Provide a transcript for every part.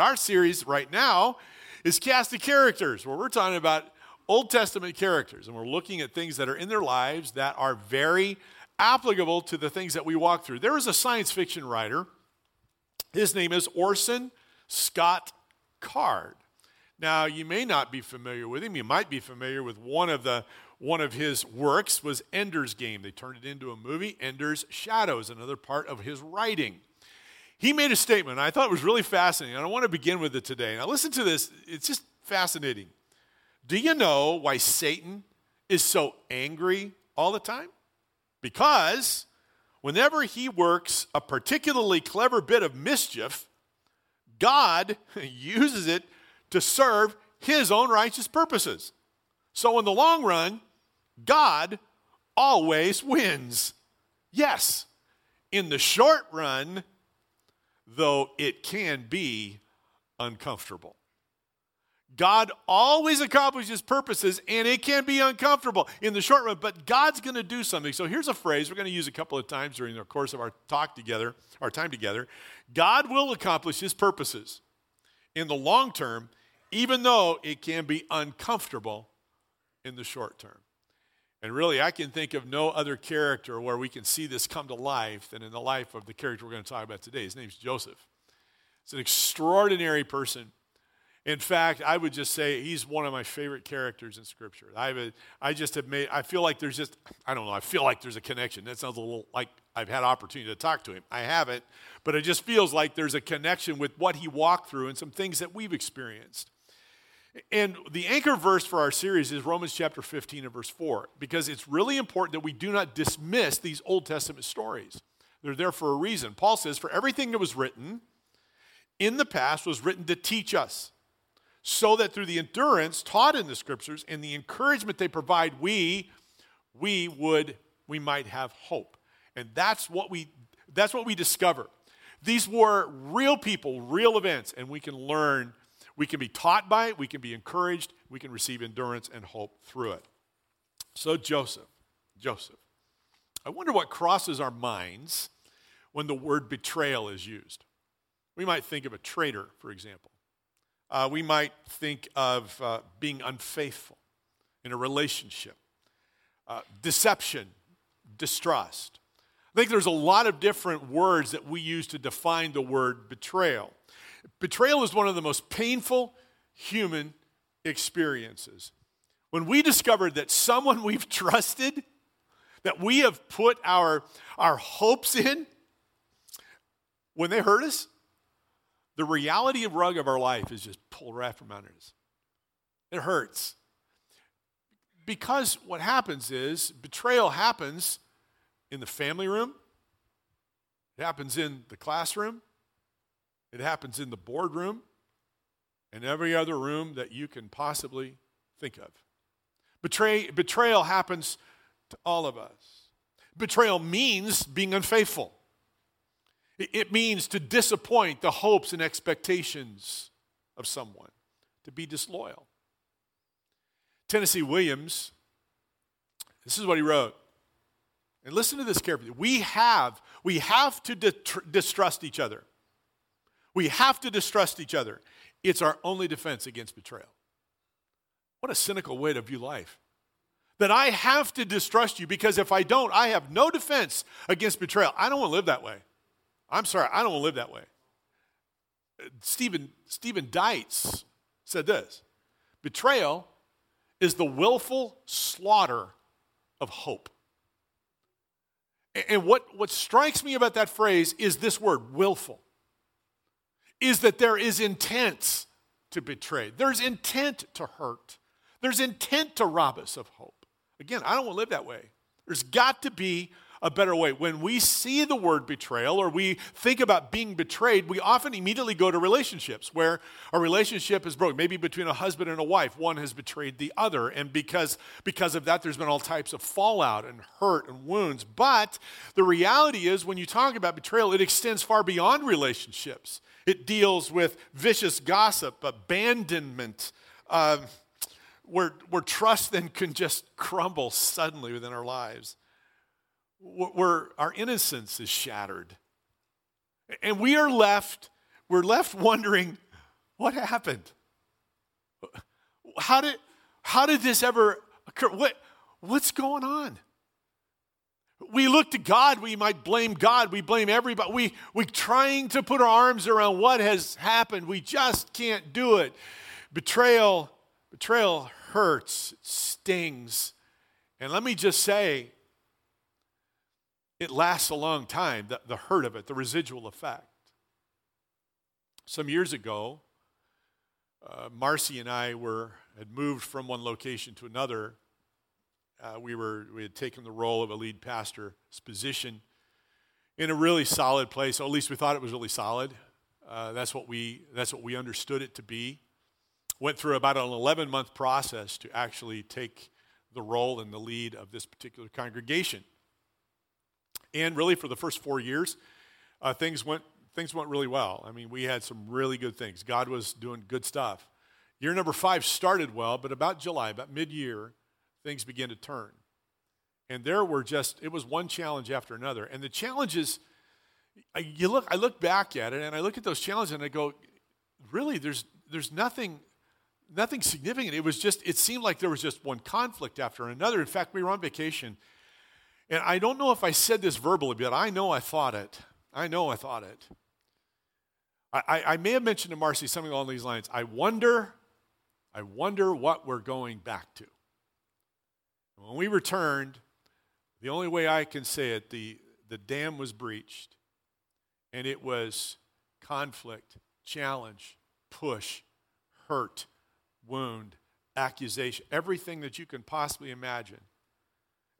Our series right now is Cast of Characters, where we're talking about Old Testament characters, and we're looking at things that are in their lives that are very applicable to the things that we walk through. There is a science fiction writer. His name is Orson Scott Card. Now, you may not be familiar with him. You might be familiar with one of the one of his works was Ender's Game. They turned it into a movie, Ender's Shadows, another part of his writing he made a statement. I thought it was really fascinating. And I want to begin with it today. Now, listen to this. It's just fascinating. Do you know why Satan is so angry all the time? Because whenever he works a particularly clever bit of mischief, God uses it to serve his own righteous purposes. So, in the long run, God always wins. Yes, in the short run, though it can be uncomfortable. God always accomplishes purposes and it can be uncomfortable in the short run, but God's going to do something. So here's a phrase we're going to use a couple of times during the course of our talk together, our time together. God will accomplish his purposes in the long term, even though it can be uncomfortable in the short term. And really, I can think of no other character where we can see this come to life than in the life of the character we're going to talk about today. His name's Joseph. He's an extraordinary person. In fact, I would just say he's one of my favorite characters in Scripture. I, I just have made, I feel like there's just, I don't know, I feel like there's a connection. That sounds a little like I've had opportunity to talk to him. I haven't, but it just feels like there's a connection with what he walked through and some things that we've experienced. And the anchor verse for our series is Romans chapter 15 and verse 4, because it's really important that we do not dismiss these Old Testament stories. They're there for a reason. Paul says, For everything that was written in the past was written to teach us, so that through the endurance taught in the scriptures and the encouragement they provide, we, we would, we might have hope. And that's what we that's what we discover. These were real people, real events, and we can learn we can be taught by it, we can be encouraged, we can receive endurance and hope through it. So, Joseph, Joseph, I wonder what crosses our minds when the word betrayal is used. We might think of a traitor, for example. Uh, we might think of uh, being unfaithful in a relationship, uh, deception, distrust. I think there's a lot of different words that we use to define the word betrayal. Betrayal is one of the most painful human experiences. When we discovered that someone we've trusted, that we have put our, our hopes in, when they hurt us, the reality of rug of our life is just pulled right from under us. It hurts. Because what happens is betrayal happens in the family room, it happens in the classroom, it happens in the boardroom and every other room that you can possibly think of. Betray, betrayal happens to all of us. Betrayal means being unfaithful, it means to disappoint the hopes and expectations of someone, to be disloyal. Tennessee Williams, this is what he wrote. And listen to this carefully. We have, we have to distrust each other. We have to distrust each other. It's our only defense against betrayal. What a cynical way to view life. That I have to distrust you because if I don't, I have no defense against betrayal. I don't want to live that way. I'm sorry, I don't want to live that way. Stephen, Steven Dietz said this Betrayal is the willful slaughter of hope. And what, what strikes me about that phrase is this word, willful is that there is intent to betray, there's intent to hurt, there's intent to rob us of hope. Again, I don't want to live that way. There's got to be a better way. When we see the word betrayal or we think about being betrayed, we often immediately go to relationships where a relationship is broken. Maybe between a husband and a wife, one has betrayed the other. And because, because of that, there's been all types of fallout and hurt and wounds. But the reality is, when you talk about betrayal, it extends far beyond relationships. It deals with vicious gossip, abandonment, uh, where, where trust then can just crumble suddenly within our lives where our innocence is shattered. And we are left, we're left wondering, what happened? How did, how did this ever occur? What, what's going on? We look to God, we might blame God, we blame everybody. We, we're trying to put our arms around what has happened. We just can't do it. Betrayal, betrayal hurts, it stings. And let me just say, it lasts a long time, the, the hurt of it, the residual effect. Some years ago, uh, Marcy and I were had moved from one location to another. Uh, we were we had taken the role of a lead pastor's position in a really solid place. Or at least we thought it was really solid. Uh, that's what we that's what we understood it to be. Went through about an 11 month process to actually take the role and the lead of this particular congregation. And really, for the first four years, uh, things went things went really well. I mean, we had some really good things. God was doing good stuff. Year number five started well, but about July, about mid year, things began to turn. And there were just, it was one challenge after another. And the challenges, I, you look, I look back at it and I look at those challenges and I go, really, there's, there's nothing, nothing significant. It was just, it seemed like there was just one conflict after another. In fact, we were on vacation. And I don't know if I said this verbally, but I know I thought it. I know I thought it. I, I, may have mentioned to Marcy something along these lines. I wonder, I wonder what we're going back to. When we returned, the only way I can say it, the, the dam was breached, and it was conflict, challenge, push, hurt, wound, accusation, everything that you can possibly imagine.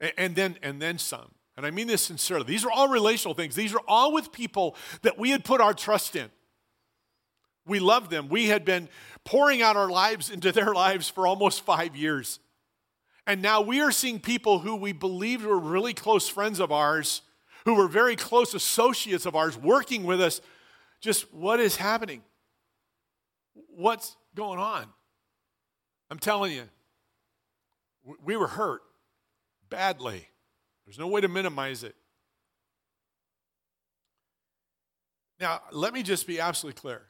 And, and then, and then some. And I mean this sincerely. These are all relational things. These are all with people that we had put our trust in. We loved them. We had been pouring out our lives into their lives for almost five years. And now we are seeing people who we believed were really close friends of ours, who were very close associates of ours, working with us. Just what is happening? What's going on? I'm telling you, we were hurt badly. There's no way to minimize it. Now, let me just be absolutely clear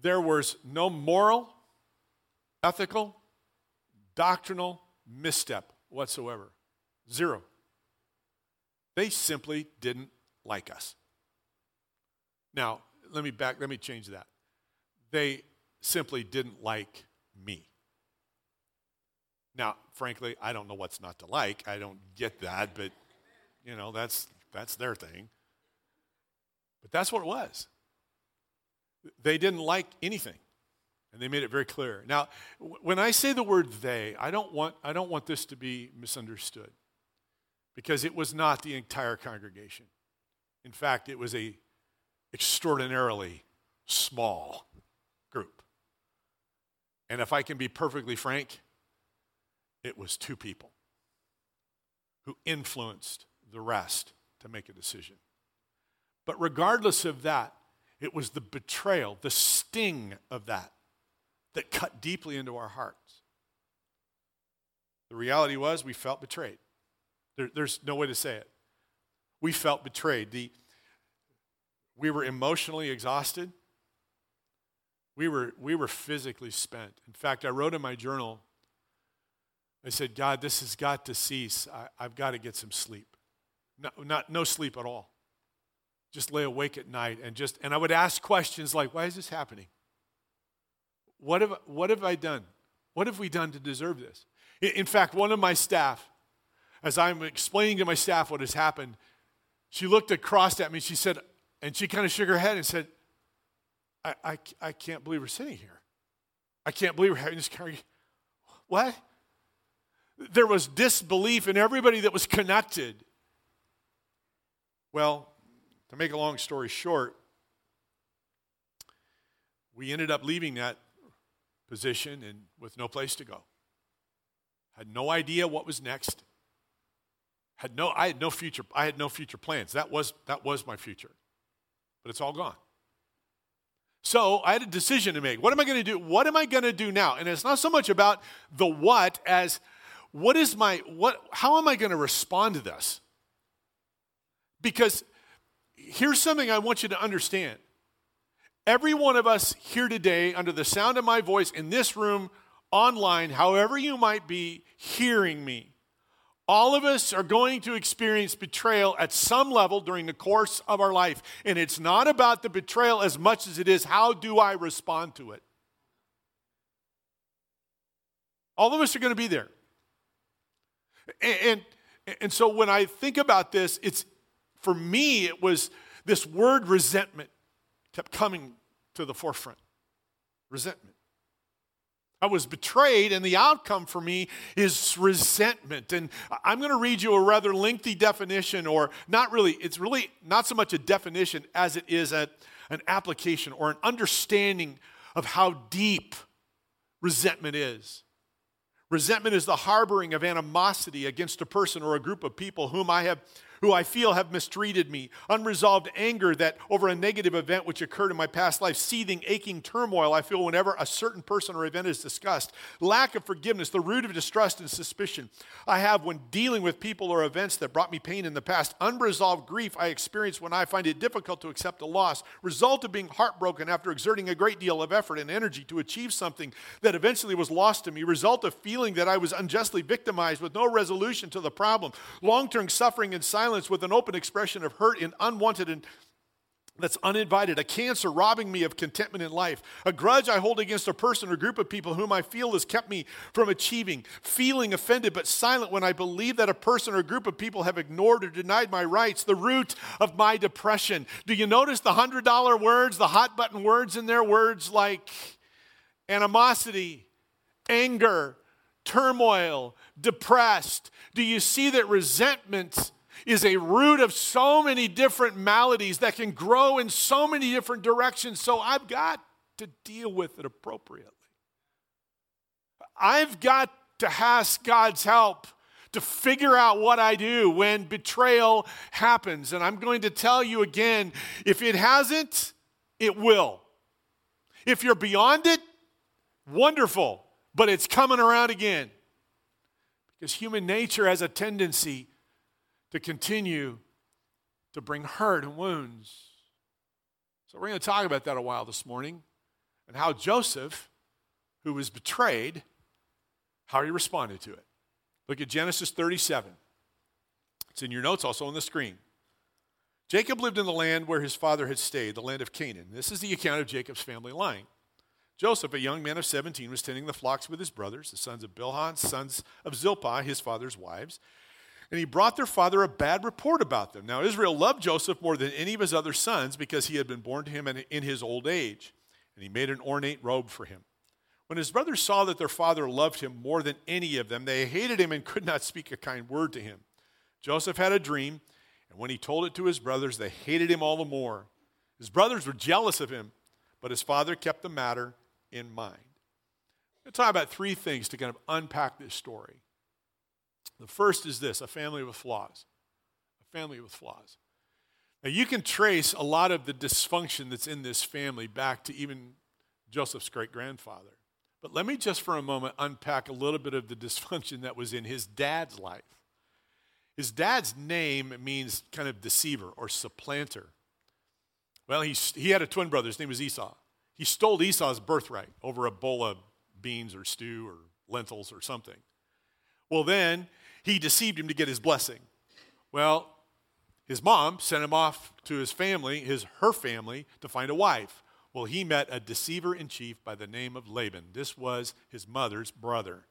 there was no moral, ethical, doctrinal misstep whatsoever. Zero. They simply didn't like us. Now, let me back, let me change that. They simply didn't like. Now, frankly, I don't know what's not to like. I don't get that, but you know, that's that's their thing. But that's what it was. They didn't like anything. And they made it very clear. Now, when I say the word they, I don't want, I don't want this to be misunderstood because it was not the entire congregation. In fact, it was a extraordinarily small group. And if I can be perfectly frank, it was two people who influenced the rest to make a decision. But regardless of that, it was the betrayal, the sting of that, that cut deeply into our hearts. The reality was we felt betrayed. There, there's no way to say it. We felt betrayed. The, we were emotionally exhausted. We were, we were physically spent. In fact, I wrote in my journal, I said, God, this has got to cease. I, have got to get some sleep. No, not, no sleep at all just lay awake at night and just and I would ask questions like, why is this happening? What have, what have I done? What have we done to deserve this? In fact, one of my staff, as I'm explaining to my staff what has happened, she looked across at me, she said, and she kind of shook her head and said, I, I, I can't believe we're sitting here. I can't believe we're having this congregation. What? There was disbelief in everybody that was connected. Well, to make a long story short, we ended up leaving that position and with no place to go. Had no idea what was next. Had no, I had no future. I had no future plans. That was that was my future, but it's all gone. So I had a decision to make. What am I going to do? What am I going to do now? And it's not so much about the what as what is my what? How am I going to respond to this? Because here's something I want you to understand. every one of us here today, under the sound of my voice, in this room, online, however you might be hearing me, all of us are going to experience betrayal at some level during the course of our life. And it's not about the betrayal as much as it is how do I respond to it. All of us are going to be there. And, and, and so when I think about this, it's for me, it was this word resentment kept coming to the forefront. Resentment. I was betrayed, and the outcome for me is resentment. And I'm going to read you a rather lengthy definition, or not really, it's really not so much a definition as it is a, an application or an understanding of how deep resentment is. Resentment is the harboring of animosity against a person or a group of people whom I have who I feel have mistreated me, unresolved anger that over a negative event which occurred in my past life, seething, aching turmoil I feel whenever a certain person or event is discussed, lack of forgiveness, the root of distrust and suspicion I have when dealing with people or events that brought me pain in the past, unresolved grief I experience when I find it difficult to accept a loss, result of being heartbroken after exerting a great deal of effort and energy to achieve something that eventually was lost to me, result of feeling that I was unjustly victimized with no resolution to the problem, long term suffering and silence with an open expression of hurt and unwanted and that's uninvited, a cancer robbing me of contentment in life, a grudge I hold against a person or group of people whom I feel has kept me from achieving, feeling offended but silent when I believe that a person or group of people have ignored or denied my rights, the root of my depression. Do you notice the $100 words, the hot button words in there? Words like animosity, anger, turmoil, depressed. Do you see that resentment is a root of so many different maladies that can grow in so many different directions. So I've got to deal with it appropriately. I've got to ask God's help to figure out what I do when betrayal happens. And I'm going to tell you again if it hasn't, it will. If you're beyond it, wonderful, but it's coming around again. Because human nature has a tendency to continue to bring hurt and wounds. So, we're going to talk about that a while this morning and how Joseph, who was betrayed, how he responded to it. Look at Genesis 37. It's in your notes, also on the screen. Jacob lived in the land where his father had stayed, the land of Canaan. This is the account of Jacob's family line. Joseph, a young man of 17, was tending the flocks with his brothers, the sons of Bilhah, sons of Zilpah, his father's wives and he brought their father a bad report about them. Now, Israel loved Joseph more than any of his other sons because he had been born to him in his old age, and he made an ornate robe for him. When his brothers saw that their father loved him more than any of them, they hated him and could not speak a kind word to him. Joseph had a dream, and when he told it to his brothers, they hated him all the more. His brothers were jealous of him, but his father kept the matter in mind. To talk about three things to kind of unpack this story. The first is this a family with flaws. A family with flaws. Now, you can trace a lot of the dysfunction that's in this family back to even Joseph's great grandfather. But let me just for a moment unpack a little bit of the dysfunction that was in his dad's life. His dad's name means kind of deceiver or supplanter. Well, he, he had a twin brother. His name was Esau. He stole Esau's birthright over a bowl of beans or stew or lentils or something. Well, then he deceived him to get his blessing. Well, his mom sent him off to his family, his her family, to find a wife. Well, he met a deceiver in chief by the name of Laban. This was his mother's brother.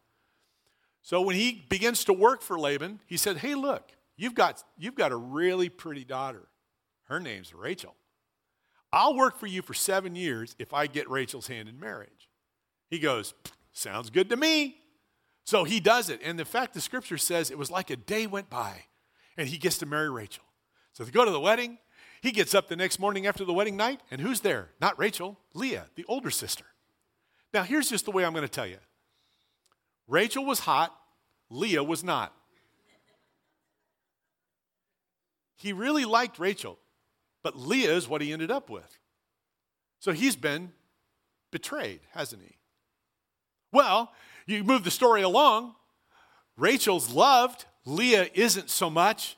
So when he begins to work for Laban, he said, Hey, look, you've got, you've got a really pretty daughter. Her name's Rachel. I'll work for you for seven years if I get Rachel's hand in marriage. He goes, Sounds good to me. So he does it. And in fact, the scripture says it was like a day went by and he gets to marry Rachel. So they go to the wedding. He gets up the next morning after the wedding night, and who's there? Not Rachel, Leah, the older sister. Now, here's just the way I'm going to tell you Rachel was hot, Leah was not. He really liked Rachel, but Leah is what he ended up with. So he's been betrayed, hasn't he? Well, you move the story along. Rachel's loved, Leah isn't so much,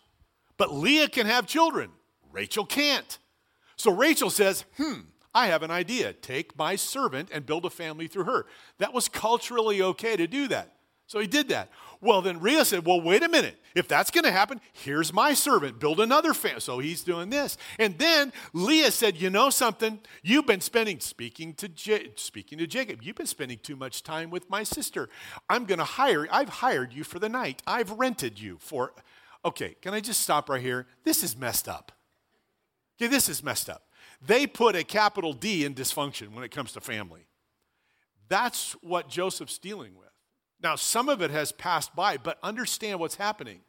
but Leah can have children. Rachel can't. So Rachel says, Hmm, I have an idea. Take my servant and build a family through her. That was culturally okay to do that. So he did that. Well, then Leah said, Well, wait a minute. If that's going to happen, here's my servant. Build another family. So he's doing this. And then Leah said, You know something? You've been spending, speaking to, J- speaking to Jacob, you've been spending too much time with my sister. I'm going to hire, I've hired you for the night. I've rented you for. Okay, can I just stop right here? This is messed up. Okay, this is messed up. They put a capital D in dysfunction when it comes to family. That's what Joseph's dealing with. Now, some of it has passed by, but understand what's happening.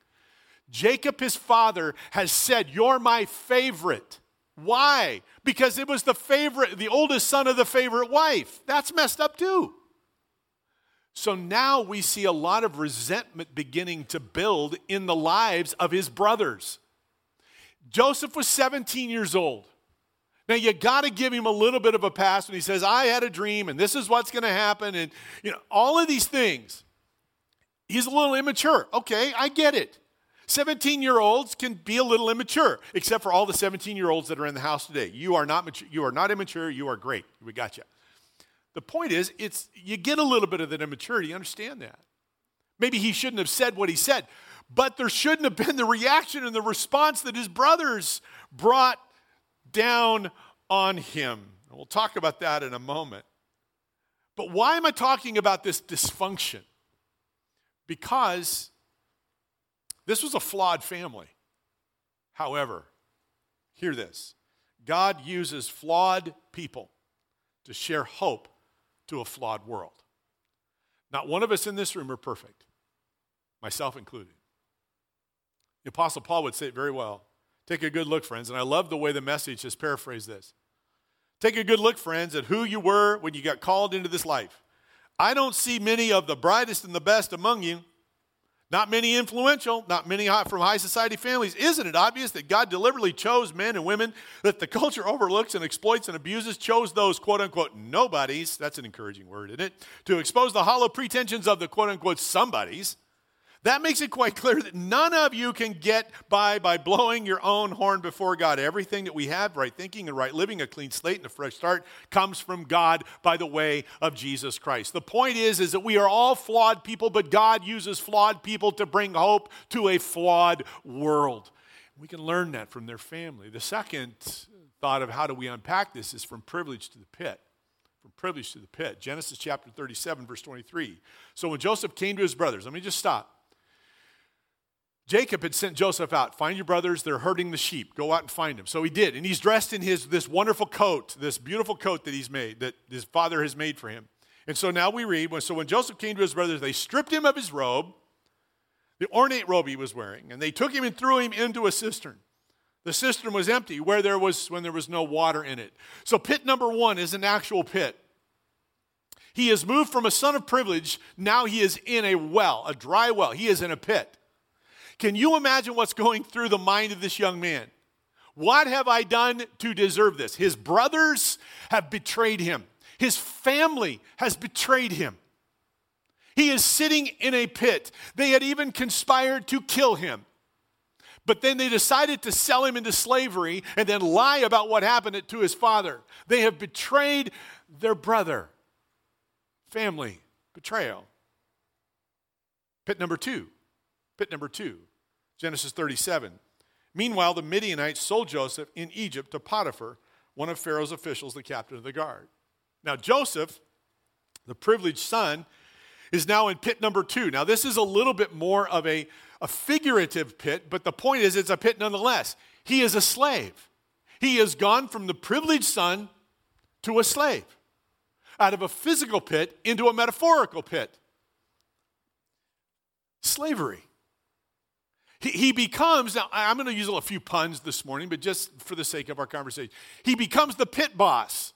Jacob, his father, has said, You're my favorite. Why? Because it was the favorite, the oldest son of the favorite wife. That's messed up too. So now we see a lot of resentment beginning to build in the lives of his brothers. Joseph was 17 years old. Now you got to give him a little bit of a pass when he says, "I had a dream and this is what's going to happen," and you know all of these things. He's a little immature. Okay, I get it. 17 year olds can be a little immature, except for all the 17 year olds that are in the house today. You are not mature, you are not immature, you are great. We got you. The point is, it's you get a little bit of that immaturity, understand that. Maybe he shouldn't have said what he said, but there shouldn't have been the reaction and the response that his brothers brought down on him. We'll talk about that in a moment. But why am I talking about this dysfunction? Because this was a flawed family. However, hear this God uses flawed people to share hope to a flawed world. Not one of us in this room are perfect, myself included. The Apostle Paul would say it very well. Take a good look, friends, and I love the way the message has paraphrased this. Take a good look, friends, at who you were when you got called into this life. I don't see many of the brightest and the best among you. Not many influential, not many from high society families. Isn't it obvious that God deliberately chose men and women that the culture overlooks and exploits and abuses, chose those quote unquote nobodies, that's an encouraging word, isn't it, to expose the hollow pretensions of the quote unquote somebodies that makes it quite clear that none of you can get by by blowing your own horn before God. Everything that we have, right thinking and right living, a clean slate and a fresh start, comes from God by the way of Jesus Christ. The point is, is that we are all flawed people, but God uses flawed people to bring hope to a flawed world. We can learn that from their family. The second thought of how do we unpack this is from privilege to the pit from privilege to the pit. Genesis chapter 37, verse 23. So when Joseph came to his brothers, let me just stop. Jacob had sent Joseph out. Find your brothers, they're herding the sheep. Go out and find them. So he did. And he's dressed in his this wonderful coat, this beautiful coat that he's made, that his father has made for him. And so now we read, so when Joseph came to his brothers, they stripped him of his robe, the ornate robe he was wearing, and they took him and threw him into a cistern. The cistern was empty where there was when there was no water in it. So pit number one is an actual pit. He has moved from a son of privilege, now he is in a well, a dry well. He is in a pit. Can you imagine what's going through the mind of this young man? What have I done to deserve this? His brothers have betrayed him, his family has betrayed him. He is sitting in a pit. They had even conspired to kill him. But then they decided to sell him into slavery and then lie about what happened to his father. They have betrayed their brother. Family betrayal. Pit number two Pit number two, Genesis 37. Meanwhile, the Midianites sold Joseph in Egypt to Potiphar, one of Pharaoh's officials, the captain of the guard. Now, Joseph, the privileged son, is now in pit number two. Now, this is a little bit more of a, a figurative pit, but the point is it's a pit nonetheless. He is a slave. He has gone from the privileged son to a slave, out of a physical pit into a metaphorical pit. Slavery. He, he becomes, now I'm going to use a few puns this morning, but just for the sake of our conversation, he becomes the pit boss.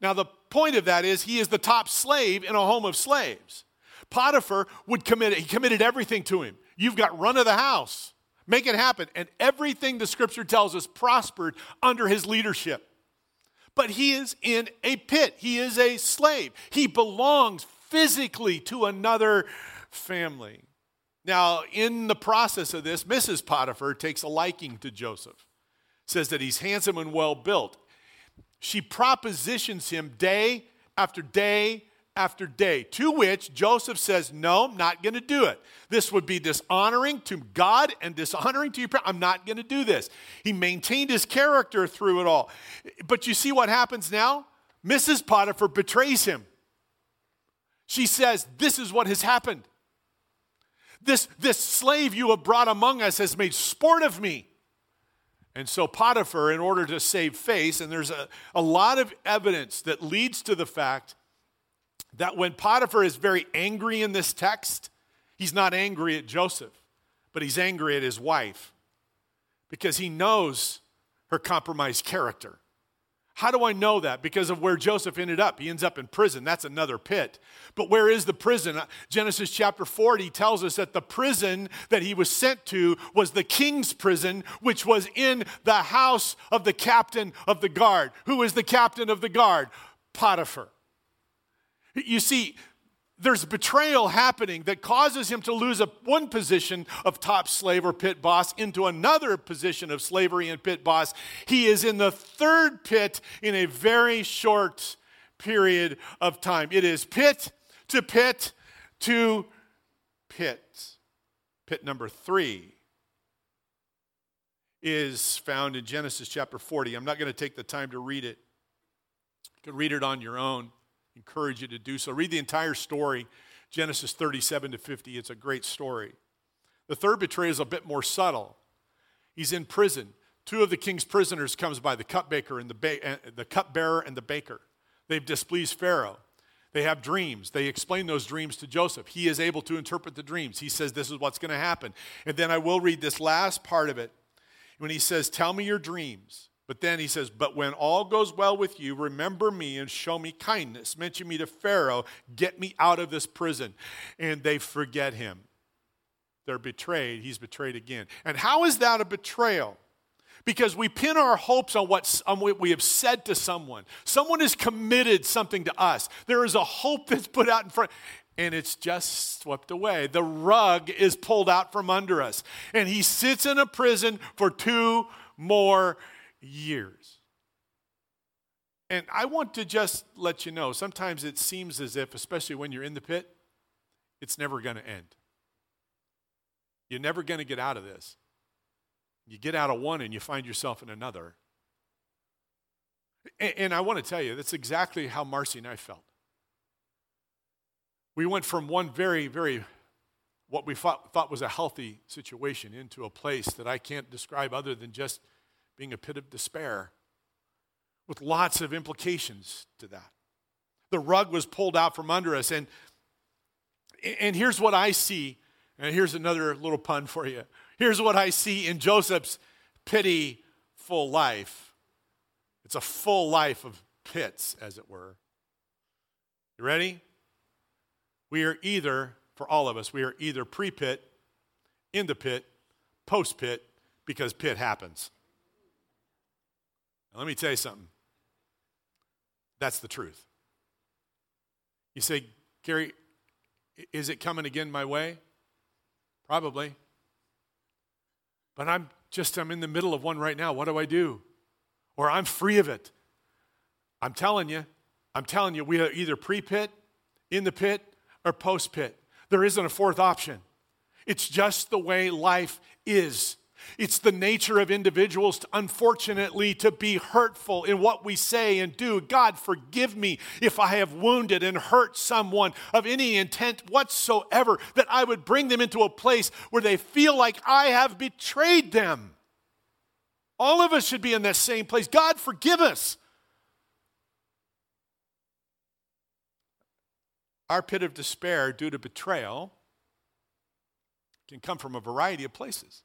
Now, the point of that is he is the top slave in a home of slaves. Potiphar would commit, he committed everything to him. You've got run of the house. Make it happen. And everything the scripture tells us prospered under his leadership. But he is in a pit. He is a slave. He belongs physically to another family. Now, in the process of this, Mrs. Potiphar takes a liking to Joseph, says that he's handsome and well built. she propositions him day after day after day, to which Joseph says, No, I'm not going to do it. This would be dishonoring to God and dishonoring to you. I'm not going to do this. He maintained his character through it all. But you see what happens now? Mrs. Potiphar betrays him. She says, This is what has happened. This, this slave you have brought among us has made sport of me. And so Potiphar, in order to save face, and there's a, a lot of evidence that leads to the fact that when Potiphar is very angry in this text, he's not angry at Joseph, but he's angry at his wife because he knows her compromised character. How do I know that? Because of where Joseph ended up. He ends up in prison. That's another pit. But where is the prison? Genesis chapter 40 tells us that the prison that he was sent to was the king's prison, which was in the house of the captain of the guard. Who is the captain of the guard? Potiphar. You see, there's betrayal happening that causes him to lose a, one position of top slave or pit boss into another position of slavery and pit boss. He is in the third pit in a very short period of time. It is pit to pit to pit. Pit number three is found in Genesis chapter 40. I'm not going to take the time to read it. You can read it on your own encourage you to do so. Read the entire story, Genesis 37 to 50. It's a great story. The third betrayal is a bit more subtle. He's in prison. Two of the king's prisoners comes by the cupbearer and the, ba- uh, the cupbearer and the baker. They've displeased Pharaoh. They have dreams. They explain those dreams to Joseph. He is able to interpret the dreams. He says, This is what's going to happen. And then I will read this last part of it when he says, Tell me your dreams. But then he says, But when all goes well with you, remember me and show me kindness. Mention me to Pharaoh. Get me out of this prison. And they forget him. They're betrayed. He's betrayed again. And how is that a betrayal? Because we pin our hopes on what, on what we have said to someone. Someone has committed something to us. There is a hope that's put out in front and it's just swept away. The rug is pulled out from under us. And he sits in a prison for two more years. And I want to just let you know sometimes it seems as if, especially when you're in the pit, it's never going to end. You're never going to get out of this. You get out of one and you find yourself in another. And, and I want to tell you, that's exactly how Marcy and I felt. We went from one very, very, what we thought, thought was a healthy situation into a place that I can't describe other than just being a pit of despair with lots of implications to that. The rug was pulled out from under us. And, and here's what I see, and here's another little pun for you. Here's what I see in Joseph's pitiful life it's a full life of pits, as it were. You ready? We are either, for all of us, we are either pre pit, in the pit, post pit, because pit happens. Now, let me tell you something. That's the truth. You say, Gary, is it coming again my way? Probably. But I'm just, I'm in the middle of one right now. What do I do? Or I'm free of it. I'm telling you, I'm telling you, we are either pre pit, in the pit, or post pit. There isn't a fourth option. It's just the way life is. It's the nature of individuals, to, unfortunately, to be hurtful in what we say and do. God, forgive me if I have wounded and hurt someone of any intent whatsoever, that I would bring them into a place where they feel like I have betrayed them. All of us should be in that same place. God, forgive us. Our pit of despair due to betrayal can come from a variety of places.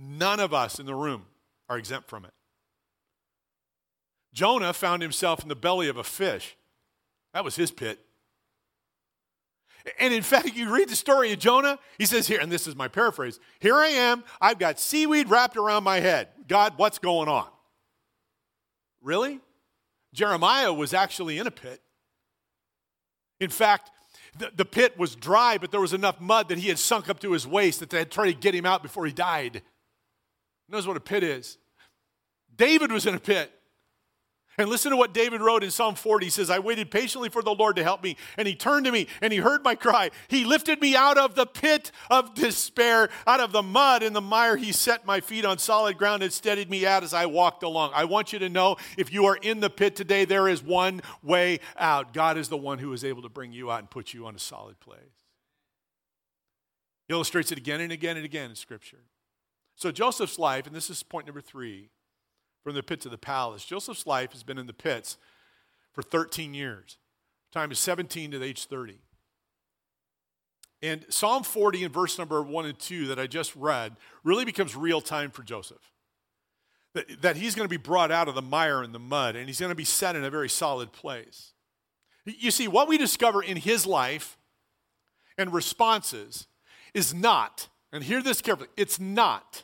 None of us in the room are exempt from it. Jonah found himself in the belly of a fish. That was his pit. And in fact, you read the story of Jonah, he says here, and this is my paraphrase Here I am, I've got seaweed wrapped around my head. God, what's going on? Really? Jeremiah was actually in a pit. In fact, the, the pit was dry, but there was enough mud that he had sunk up to his waist that they had tried to get him out before he died knows what a pit is. David was in a pit. And listen to what David wrote in Psalm 40. He says, I waited patiently for the Lord to help me, and he turned to me and he heard my cry. He lifted me out of the pit of despair, out of the mud and the mire. He set my feet on solid ground and steadied me out as I walked along. I want you to know if you are in the pit today, there is one way out. God is the one who is able to bring you out and put you on a solid place. He illustrates it again and again and again in Scripture. So Joseph's life, and this is point number three, from the pit to the palace. Joseph's life has been in the pits for 13 years. Time is 17 to age 30. And Psalm 40 and verse number 1 and 2 that I just read really becomes real time for Joseph. That, that he's going to be brought out of the mire and the mud and he's going to be set in a very solid place. You see, what we discover in his life and responses is not, and hear this carefully, it's not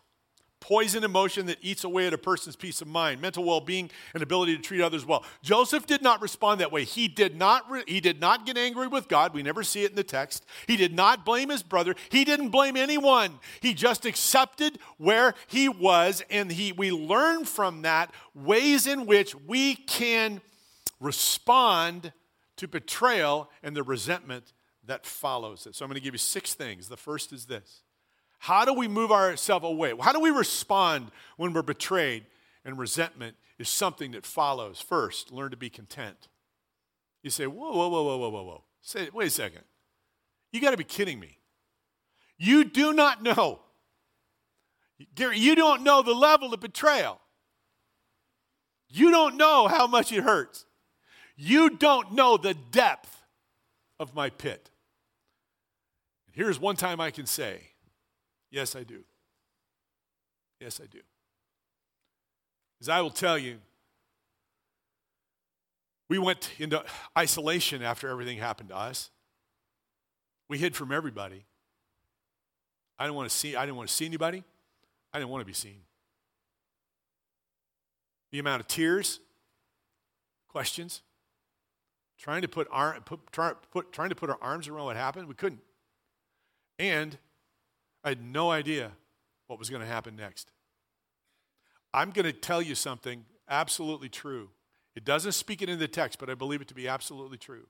poison emotion that eats away at a person's peace of mind, mental well-being, and ability to treat others well. Joseph did not respond that way. He did not re- he did not get angry with God. We never see it in the text. He did not blame his brother. He didn't blame anyone. He just accepted where he was and he we learn from that ways in which we can respond to betrayal and the resentment that follows it. So I'm going to give you six things. The first is this. How do we move ourselves away? How do we respond when we're betrayed? And resentment is something that follows. First, learn to be content. You say, whoa, whoa, whoa, whoa, whoa, whoa, whoa. Say, wait a second. You got to be kidding me. You do not know. Gary, you don't know the level of betrayal. You don't know how much it hurts. You don't know the depth of my pit. Here's one time I can say Yes, I do. Yes, I do. As I will tell you, we went into isolation after everything happened to us. We hid from everybody. I didn't want to see, I didn't want to see anybody. I didn't want to be seen. The amount of tears, questions, trying to put, our, put, try, put, trying to put our arms around what happened, we couldn't. And I had no idea what was going to happen next. I'm going to tell you something absolutely true. It doesn't speak it in the text, but I believe it to be absolutely true.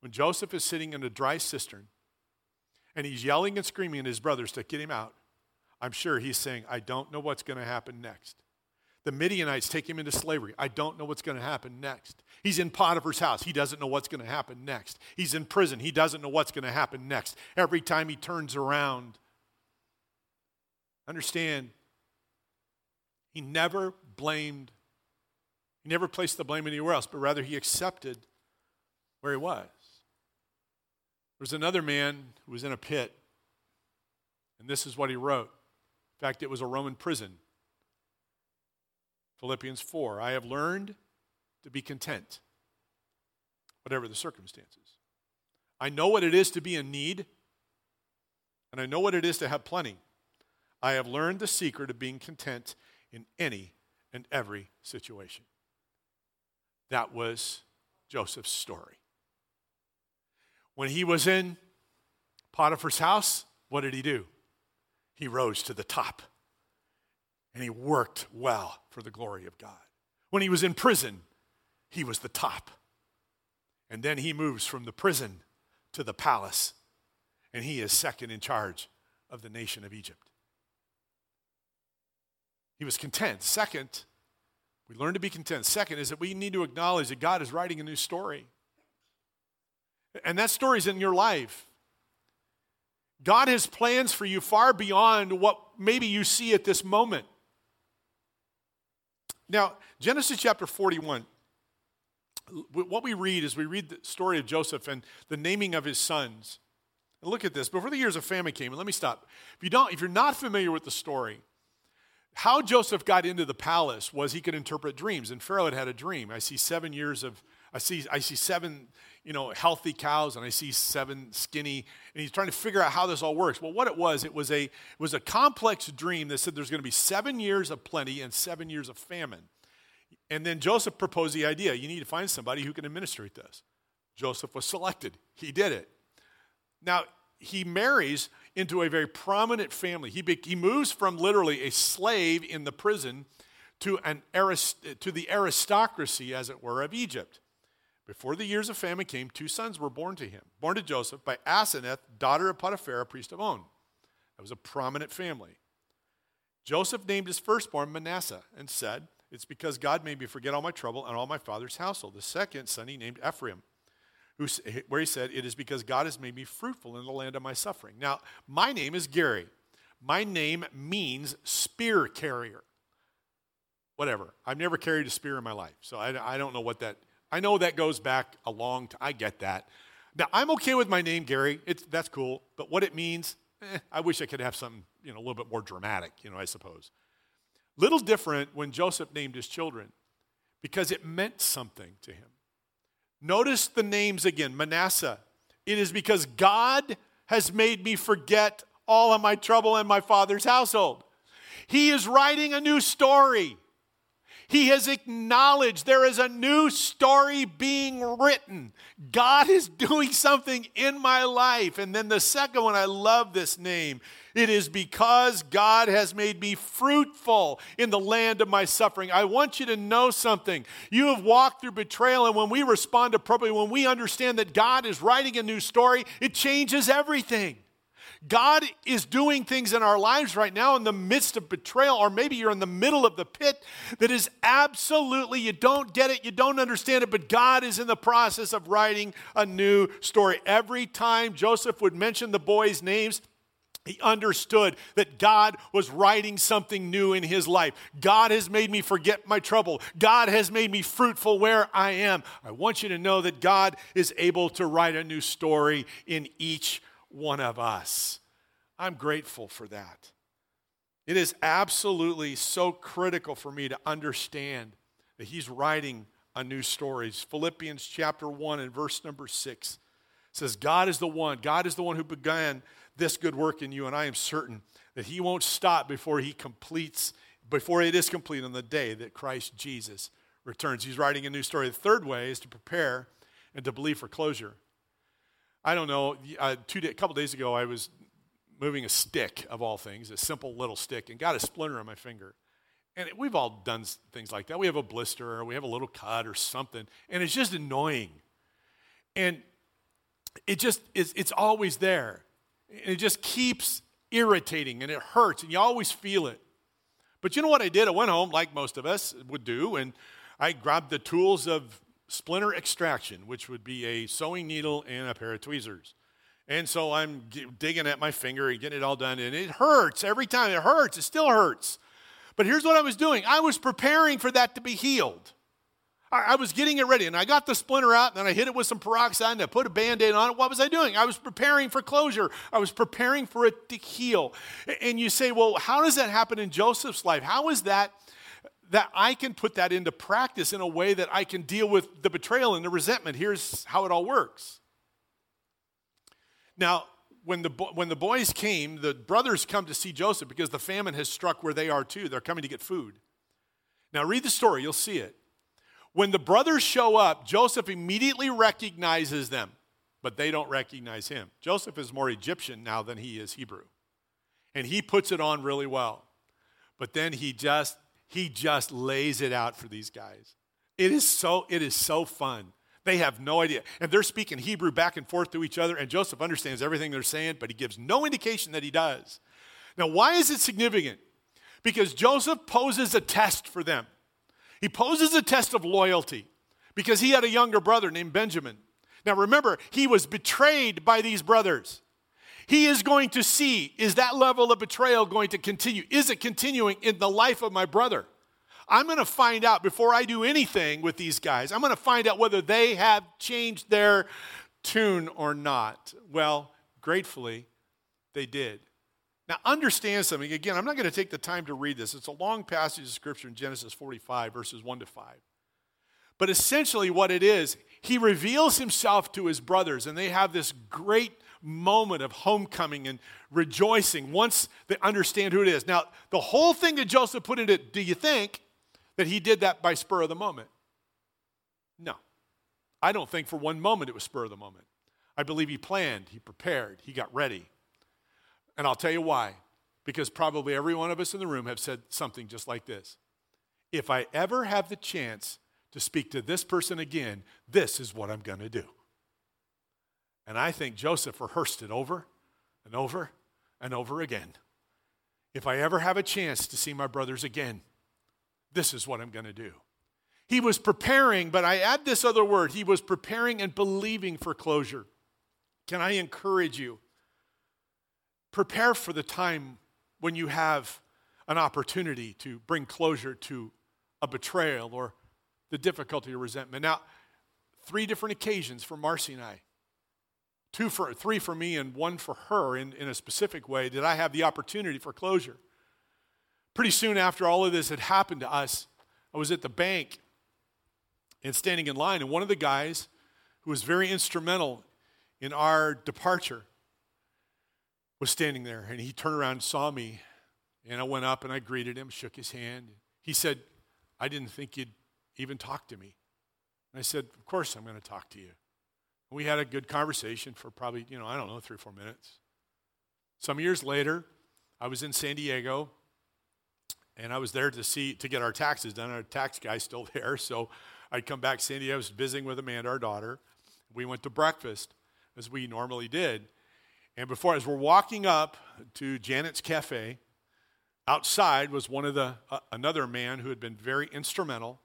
When Joseph is sitting in a dry cistern and he's yelling and screaming at his brothers to get him out, I'm sure he's saying, I don't know what's going to happen next. The Midianites take him into slavery. I don't know what's going to happen next. He's in Potiphar's house. He doesn't know what's going to happen next. He's in prison. He doesn't know what's going to happen next. Every time he turns around, Understand, he never blamed, he never placed the blame anywhere else, but rather he accepted where he was. There was another man who was in a pit, and this is what he wrote. In fact, it was a Roman prison. Philippians 4 I have learned to be content, whatever the circumstances. I know what it is to be in need, and I know what it is to have plenty. I have learned the secret of being content in any and every situation. That was Joseph's story. When he was in Potiphar's house, what did he do? He rose to the top and he worked well for the glory of God. When he was in prison, he was the top. And then he moves from the prison to the palace, and he is second in charge of the nation of Egypt. He was content. Second, we learn to be content. Second is that we need to acknowledge that God is writing a new story. And that story is in your life. God has plans for you far beyond what maybe you see at this moment. Now, Genesis chapter 41, what we read is we read the story of Joseph and the naming of his sons. And look at this. Before the years of famine came, and let me stop. If you don't, if you're not familiar with the story, how Joseph got into the palace was he could interpret dreams, and Pharaoh had had a dream. I see seven years of, I see, I see seven, you know, healthy cows, and I see seven skinny, and he's trying to figure out how this all works. Well, what it was, it was a, it was a complex dream that said there's going to be seven years of plenty and seven years of famine. And then Joseph proposed the idea: you need to find somebody who can administrate this. Joseph was selected. He did it. Now he marries into a very prominent family. He, be, he moves from literally a slave in the prison to, an arist- to the aristocracy, as it were, of Egypt. Before the years of famine came, two sons were born to him, born to Joseph by Asenath, daughter of Potiphar, priest of On. That was a prominent family. Joseph named his firstborn Manasseh and said, It's because God made me forget all my trouble and all my father's household. The second son he named Ephraim, who, where he said, It is because God has made me fruitful in the land of my suffering. Now, my name is Gary. My name means spear carrier. Whatever. I've never carried a spear in my life, so I, I don't know what that. I know that goes back a long time. I get that. Now I'm okay with my name, Gary. It's that's cool, but what it means, eh, I wish I could have something you know a little bit more dramatic. You know, I suppose. Little different when Joseph named his children, because it meant something to him. Notice the names again Manasseh. It is because God has made me forget all of my trouble in my father's household. He is writing a new story. He has acknowledged there is a new story being written. God is doing something in my life. And then the second one, I love this name. It is because God has made me fruitful in the land of my suffering. I want you to know something. You have walked through betrayal, and when we respond appropriately, when we understand that God is writing a new story, it changes everything. God is doing things in our lives right now in the midst of betrayal, or maybe you're in the middle of the pit that is absolutely, you don't get it, you don't understand it, but God is in the process of writing a new story. Every time Joseph would mention the boys' names, he understood that God was writing something new in his life. God has made me forget my trouble. God has made me fruitful where I am. I want you to know that God is able to write a new story in each one of us. I'm grateful for that. It is absolutely so critical for me to understand that he's writing a new story. Philippians chapter 1 and verse number 6 says, God is the one, God is the one who began this good work in you, and I am certain that he won't stop before he completes, before it is complete on the day that Christ Jesus returns. He's writing a new story. The third way is to prepare and to believe for closure. I don't know, two a couple days ago, I was moving a stick, of all things, a simple little stick, and got a splinter on my finger. And we've all done things like that. We have a blister or we have a little cut or something, and it's just annoying. And it just is, it's always there. It just keeps irritating and it hurts, and you always feel it. But you know what I did? I went home, like most of us would do, and I grabbed the tools of splinter extraction, which would be a sewing needle and a pair of tweezers. And so I'm digging at my finger and getting it all done, and it hurts every time. It hurts. It still hurts. But here's what I was doing I was preparing for that to be healed. I was getting it ready, and I got the splinter out, and then I hit it with some peroxide, and I put a band aid on it. What was I doing? I was preparing for closure. I was preparing for it to heal. And you say, well, how does that happen in Joseph's life? How is that that I can put that into practice in a way that I can deal with the betrayal and the resentment. Here's how it all works. Now, when the, when the boys came, the brothers come to see Joseph because the famine has struck where they are too. They're coming to get food. Now, read the story, you'll see it. When the brothers show up, Joseph immediately recognizes them, but they don't recognize him. Joseph is more Egyptian now than he is Hebrew. And he puts it on really well. But then he just he just lays it out for these guys. It is so, it is so fun. They have no idea. And they're speaking Hebrew back and forth to each other, and Joseph understands everything they're saying, but he gives no indication that he does. Now, why is it significant? Because Joseph poses a test for them. He poses a test of loyalty because he had a younger brother named Benjamin. Now, remember, he was betrayed by these brothers. He is going to see is that level of betrayal going to continue? Is it continuing in the life of my brother? I'm going to find out before I do anything with these guys. I'm going to find out whether they have changed their tune or not. Well, gratefully, they did. Now, understand something. Again, I'm not going to take the time to read this. It's a long passage of scripture in Genesis 45, verses 1 to 5. But essentially, what it is, he reveals himself to his brothers, and they have this great moment of homecoming and rejoicing once they understand who it is. Now, the whole thing that Joseph put into it, do you think that he did that by spur of the moment? No. I don't think for one moment it was spur of the moment. I believe he planned, he prepared, he got ready. And I'll tell you why. Because probably every one of us in the room have said something just like this. if I ever have the chance to speak to this person again, this is what I'm going to do. And I think Joseph rehearsed it over and over and over again. If I ever have a chance to see my brothers again, this is what I'm going to do. He was preparing, but I add this other word he was preparing and believing for closure. Can I encourage you? Prepare for the time when you have an opportunity to bring closure to a betrayal or the difficulty or resentment. Now, three different occasions for Marcy and I. Two for three for me and one for her in, in a specific way did I have the opportunity for closure. Pretty soon after all of this had happened to us, I was at the bank and standing in line, and one of the guys who was very instrumental in our departure was standing there, and he turned around and saw me, and I went up and I greeted him, shook his hand. He said, I didn't think you'd even talk to me. And I said, Of course I'm going to talk to you. And we had a good conversation for probably, you know, I don't know, three or four minutes. Some years later, I was in San Diego and I was there to see to get our taxes done. Our tax guy's still there, so I'd come back. San Diego I was visiting with Amanda, our daughter. We went to breakfast as we normally did, and before as we're walking up to Janet's Cafe, outside was one of the uh, another man who had been very instrumental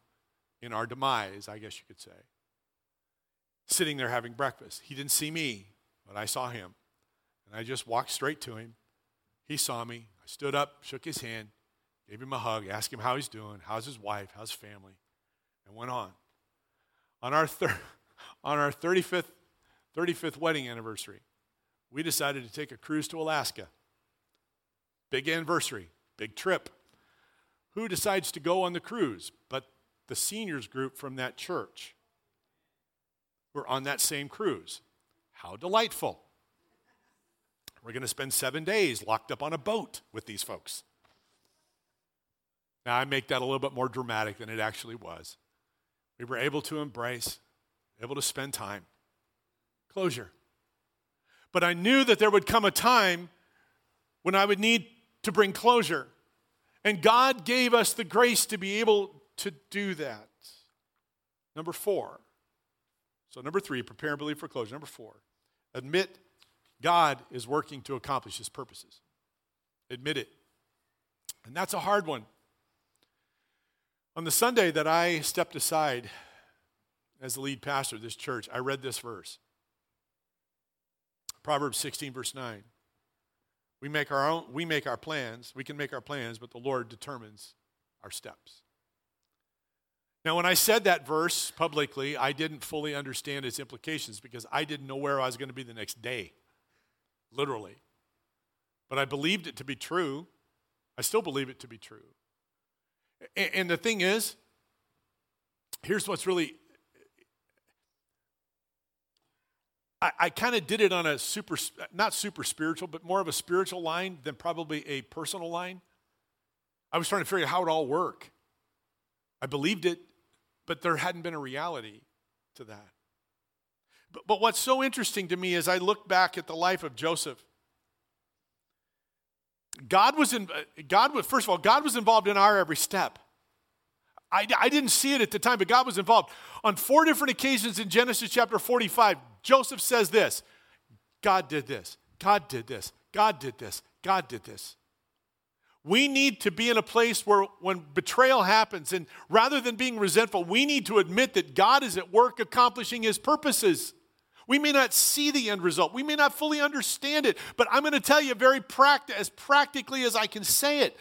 in our demise, I guess you could say. Sitting there having breakfast. He didn't see me, but I saw him. And I just walked straight to him. He saw me. I stood up, shook his hand, gave him a hug, asked him how he's doing, how's his wife, how's his family, and went on. On our, thir- on our 35th, 35th wedding anniversary, we decided to take a cruise to Alaska. Big anniversary, big trip. Who decides to go on the cruise? But the seniors group from that church We're on that same cruise. How delightful. We're going to spend seven days locked up on a boat with these folks. Now, I make that a little bit more dramatic than it actually was. We were able to embrace, able to spend time. Closure. But I knew that there would come a time when I would need to bring closure. And God gave us the grace to be able to do that. Number four. So, number three, prepare and believe for closure. Number four, admit God is working to accomplish his purposes. Admit it. And that's a hard one. On the Sunday that I stepped aside as the lead pastor of this church, I read this verse Proverbs 16, verse 9. We make our own, we make our plans, we can make our plans, but the Lord determines our steps. Now, when I said that verse publicly, I didn't fully understand its implications because I didn't know where I was going to be the next day, literally. But I believed it to be true. I still believe it to be true. And the thing is, here's what's really I, I kind of did it on a super, not super spiritual, but more of a spiritual line than probably a personal line. I was trying to figure out how it all work. I believed it, but there hadn't been a reality to that. But, but what's so interesting to me is I look back at the life of Joseph, God was in, God was, first of all, God was involved in our every step. I, I didn't see it at the time, but God was involved. On four different occasions in Genesis chapter 45, Joseph says this God did this, God did this, God did this, God did this. We need to be in a place where when betrayal happens, and rather than being resentful, we need to admit that God is at work accomplishing his purposes. We may not see the end result. We may not fully understand it, but I'm going to tell you very pract- as practically as I can say it.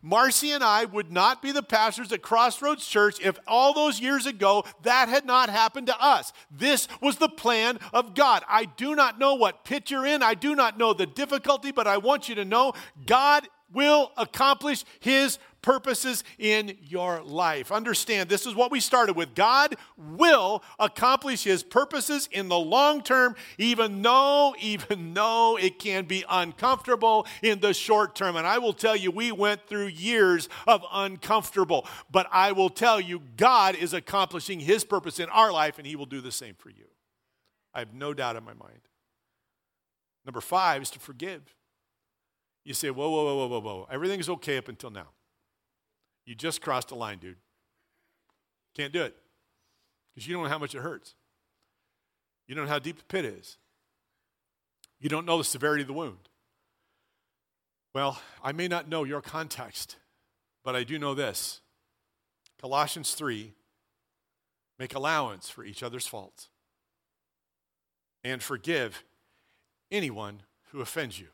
Marcy and I would not be the pastors at Crossroads Church if all those years ago that had not happened to us. This was the plan of God. I do not know what pit you're in, I do not know the difficulty, but I want you to know God will accomplish his purposes in your life. Understand, this is what we started with. God will accomplish his purposes in the long term, even though, even though it can be uncomfortable in the short term. And I will tell you, we went through years of uncomfortable, but I will tell you, God is accomplishing his purpose in our life, and he will do the same for you. I have no doubt in my mind. Number five is to forgive. You say, whoa, whoa, whoa, whoa, whoa, whoa. Everything's okay up until now. You just crossed a line, dude. Can't do it because you don't know how much it hurts. You don't know how deep the pit is. You don't know the severity of the wound. Well, I may not know your context, but I do know this. Colossians 3 make allowance for each other's faults and forgive anyone who offends you.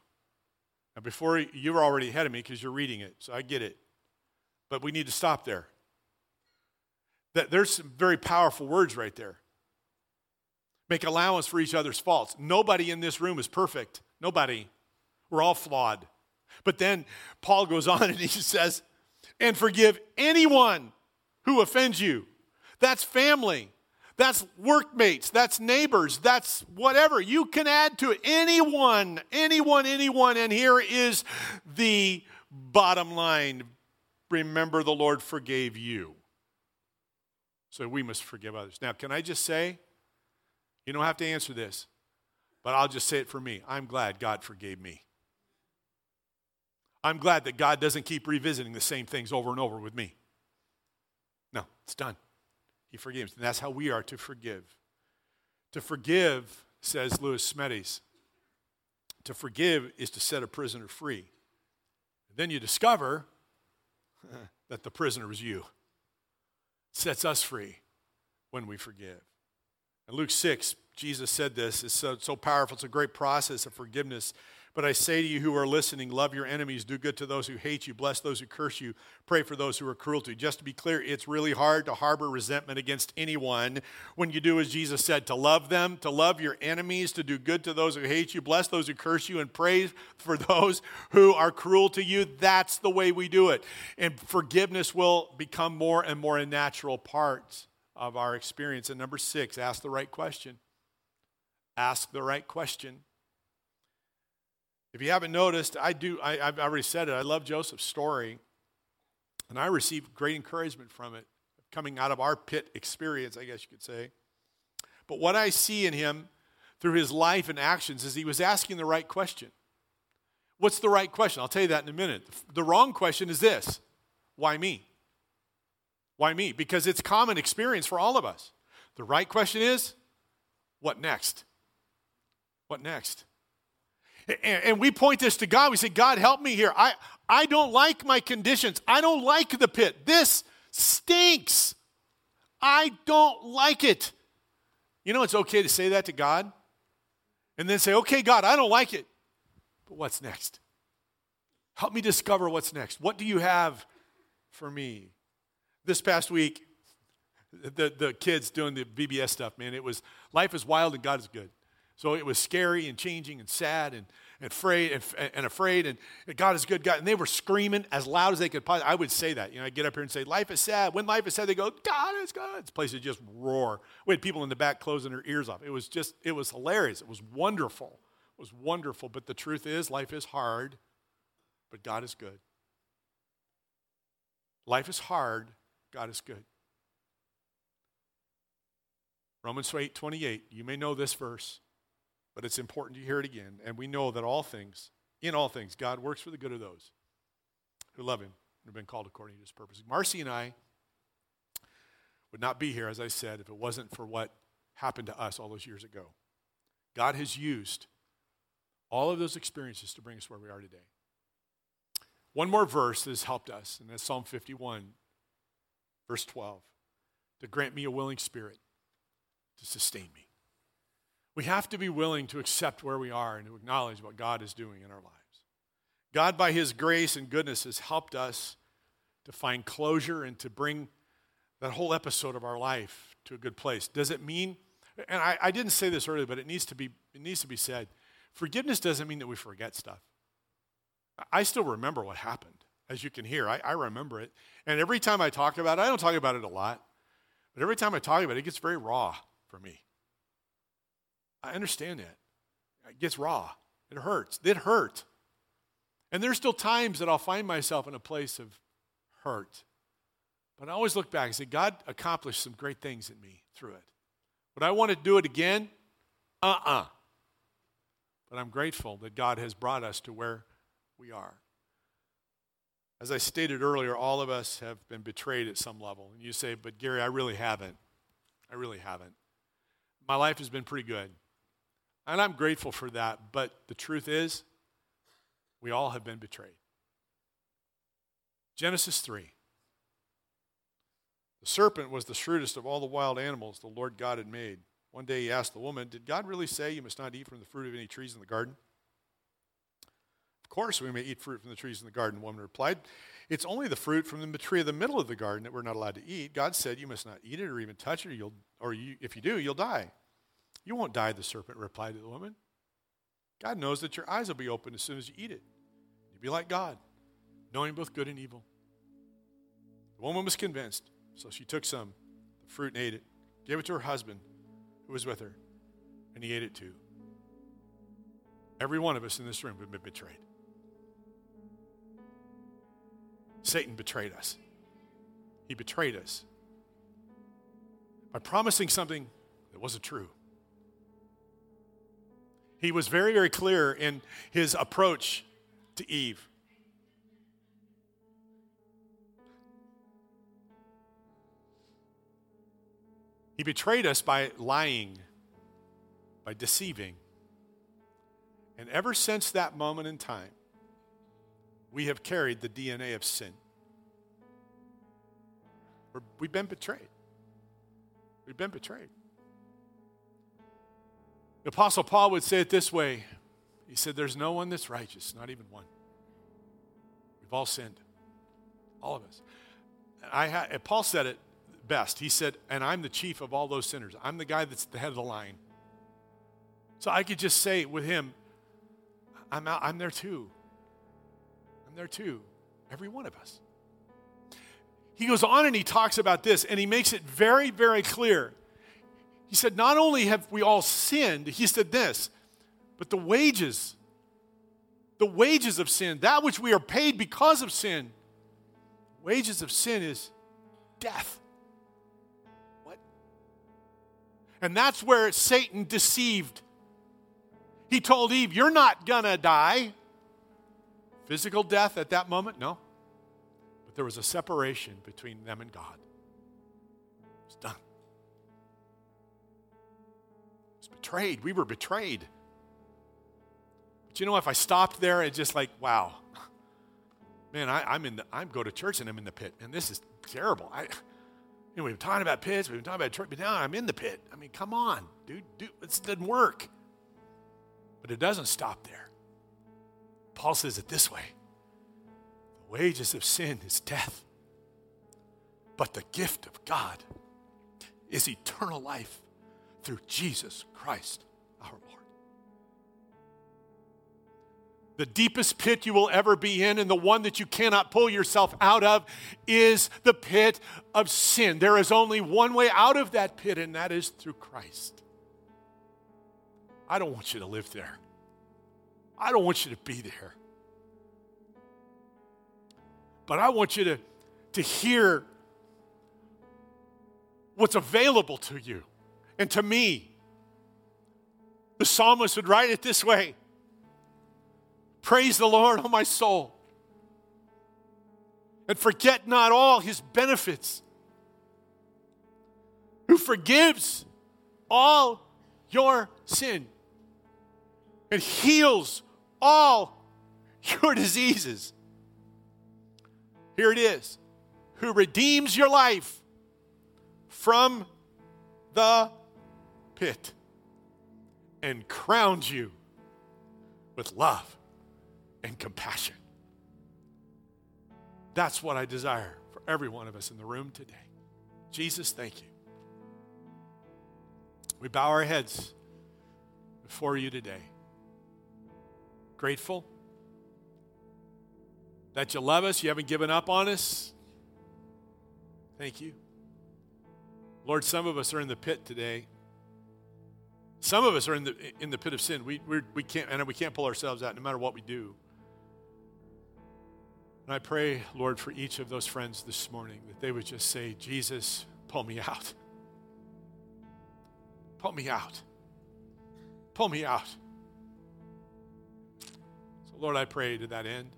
Now, before you're already ahead of me because you're reading it, so I get it. But we need to stop there. That there's some very powerful words right there. Make allowance for each other's faults. Nobody in this room is perfect. Nobody. We're all flawed. But then Paul goes on and he says, and forgive anyone who offends you. That's family. That's workmates. That's neighbors. That's whatever. You can add to it. Anyone, anyone, anyone. And here is the bottom line remember the Lord forgave you. So we must forgive others. Now, can I just say, you don't have to answer this, but I'll just say it for me. I'm glad God forgave me. I'm glad that God doesn't keep revisiting the same things over and over with me. No, it's done. He forgives. And that's how we are to forgive. To forgive, says Lewis Smedes, to forgive is to set a prisoner free. then you discover that the prisoner was you. Sets us free when we forgive. In Luke 6, Jesus said this. It's so, so powerful. It's a great process of forgiveness. But I say to you who are listening, love your enemies, do good to those who hate you, bless those who curse you, pray for those who are cruel to you. Just to be clear, it's really hard to harbor resentment against anyone when you do as Jesus said, to love them, to love your enemies, to do good to those who hate you, bless those who curse you, and pray for those who are cruel to you. That's the way we do it. And forgiveness will become more and more a natural part of our experience. And number six, ask the right question. Ask the right question. If you haven't noticed, I do, I, have already said it, I love Joseph's story, and I received great encouragement from it, coming out of our pit experience, I guess you could say. But what I see in him through his life and actions is he was asking the right question. What's the right question? I'll tell you that in a minute. The wrong question is this why me? Why me? Because it's common experience for all of us. The right question is what next? What next? And, we point this to God. We say, God, help me here. I, I don't like my conditions. I don't like the pit. This stinks. I don't like it. You know, it's okay to say that to God and then say, okay, God, I don't like it. But what's next? Help me discover what's next. What do you have for me? This past week, the, the kids doing the VBS stuff, man, it was life is wild and God is good. So it was scary and changing and sad and, and afraid and, and afraid and God is good God. And they were screaming as loud as they could. possibly. I would say that. You know, I get up here and say, life is sad. When life is sad, they go, God is good. This place would just roar. We had people in the back closing their ears off. It was just, it was hilarious. It was wonderful. It was wonderful. But the truth is, life is hard, but God is good. Life is hard, God is good. Romans 8 28, you may know this verse but it's important to hear it again. And we know that all things, in all things, God works for the good of those who love Him and have been called according to His purpose. Marcy and I would not be here, as I said, if it wasn't for what happened to us all those years ago. God has used all of those experiences to bring us where we are today. One more verse that has helped us, and that's Psalm 51, verse 12 to grant me a willing spirit to sustain me. We have to be willing to accept where we are and to acknowledge what God is doing in our lives. God, by His grace and goodness, has helped us to find closure and to bring that whole episode of our life to a good place. Does it mean, and I, I didn't say this earlier, but it needs, to be, it needs to be said forgiveness doesn't mean that we forget stuff. I still remember what happened. As you can hear, I, I remember it. And every time I talk about it, I don't talk about it a lot, but every time I talk about it, it gets very raw for me. I understand that. It gets raw. It hurts. It hurt. And there's still times that I'll find myself in a place of hurt. But I always look back and say, God accomplished some great things in me through it. Would I want to do it again? Uh uh-uh. uh But I'm grateful that God has brought us to where we are. As I stated earlier, all of us have been betrayed at some level. And you say, but Gary, I really haven't. I really haven't. My life has been pretty good. And I'm grateful for that. But the truth is, we all have been betrayed. Genesis 3. The serpent was the shrewdest of all the wild animals the Lord God had made. One day he asked the woman, Did God really say you must not eat from the fruit of any trees in the garden? Of course, we may eat fruit from the trees in the garden, the woman replied. It's only the fruit from the tree of the middle of the garden that we're not allowed to eat. God said you must not eat it or even touch it, or, you'll, or you, if you do, you'll die. You won't die, the serpent replied to the woman. God knows that your eyes will be opened as soon as you eat it. You'll be like God, knowing both good and evil. The woman was convinced. So she took some, the fruit, and ate it, gave it to her husband who was with her, and he ate it too. Every one of us in this room have been betrayed. Satan betrayed us. He betrayed us by promising something that wasn't true. He was very, very clear in his approach to Eve. He betrayed us by lying, by deceiving. And ever since that moment in time, we have carried the DNA of sin. we have been betrayed. We've been betrayed. The Apostle Paul would say it this way He said, There's no one that's righteous, not even one. We've all sinned, all of us. And I ha- Paul said it best. He said, And I'm the chief of all those sinners. I'm the guy that's the head of the line. So I could just say with him, I'm, out, I'm there too. I'm there too. Every one of us. He goes on and he talks about this, and he makes it very, very clear. He said, Not only have we all sinned, he said this, but the wages, the wages of sin, that which we are paid because of sin, wages of sin is death. What? And that's where Satan deceived. He told Eve, You're not going to die. Physical death at that moment? No. But there was a separation between them and God. Betrayed. We were betrayed. But you know, if I stopped there and just like, wow, man, I, am in the, I go to church and I'm in the pit, and this is terrible. I, you know, we've been talking about pits, we've been talking about church, but now I'm in the pit. I mean, come on, dude, dude, it doesn't work. But it doesn't stop there. Paul says it this way the wages of sin is death, but the gift of God is eternal life through Jesus Christ our Lord. The deepest pit you will ever be in, and the one that you cannot pull yourself out of, is the pit of sin. There is only one way out of that pit, and that is through Christ. I don't want you to live there. I don't want you to be there. But I want you to, to hear what's available to you and to me. The psalmist would write it this way Praise the Lord, O my soul. And forget not all his benefits, who forgives all your sin and heals all your diseases. Here it is who redeems your life from the pit and crowns you with love and compassion. That's what I desire for every one of us in the room today. Jesus, thank you. We bow our heads before you today. Grateful that you love us, you haven't given up on us. Thank you. Lord, some of us are in the pit today. Some of us are in the, in the pit of sin. We, we're, we can't, and we can't pull ourselves out no matter what we do. And I pray, Lord, for each of those friends this morning that they would just say, Jesus, pull me out. Pull me out. Pull me out. So, Lord, I pray to that end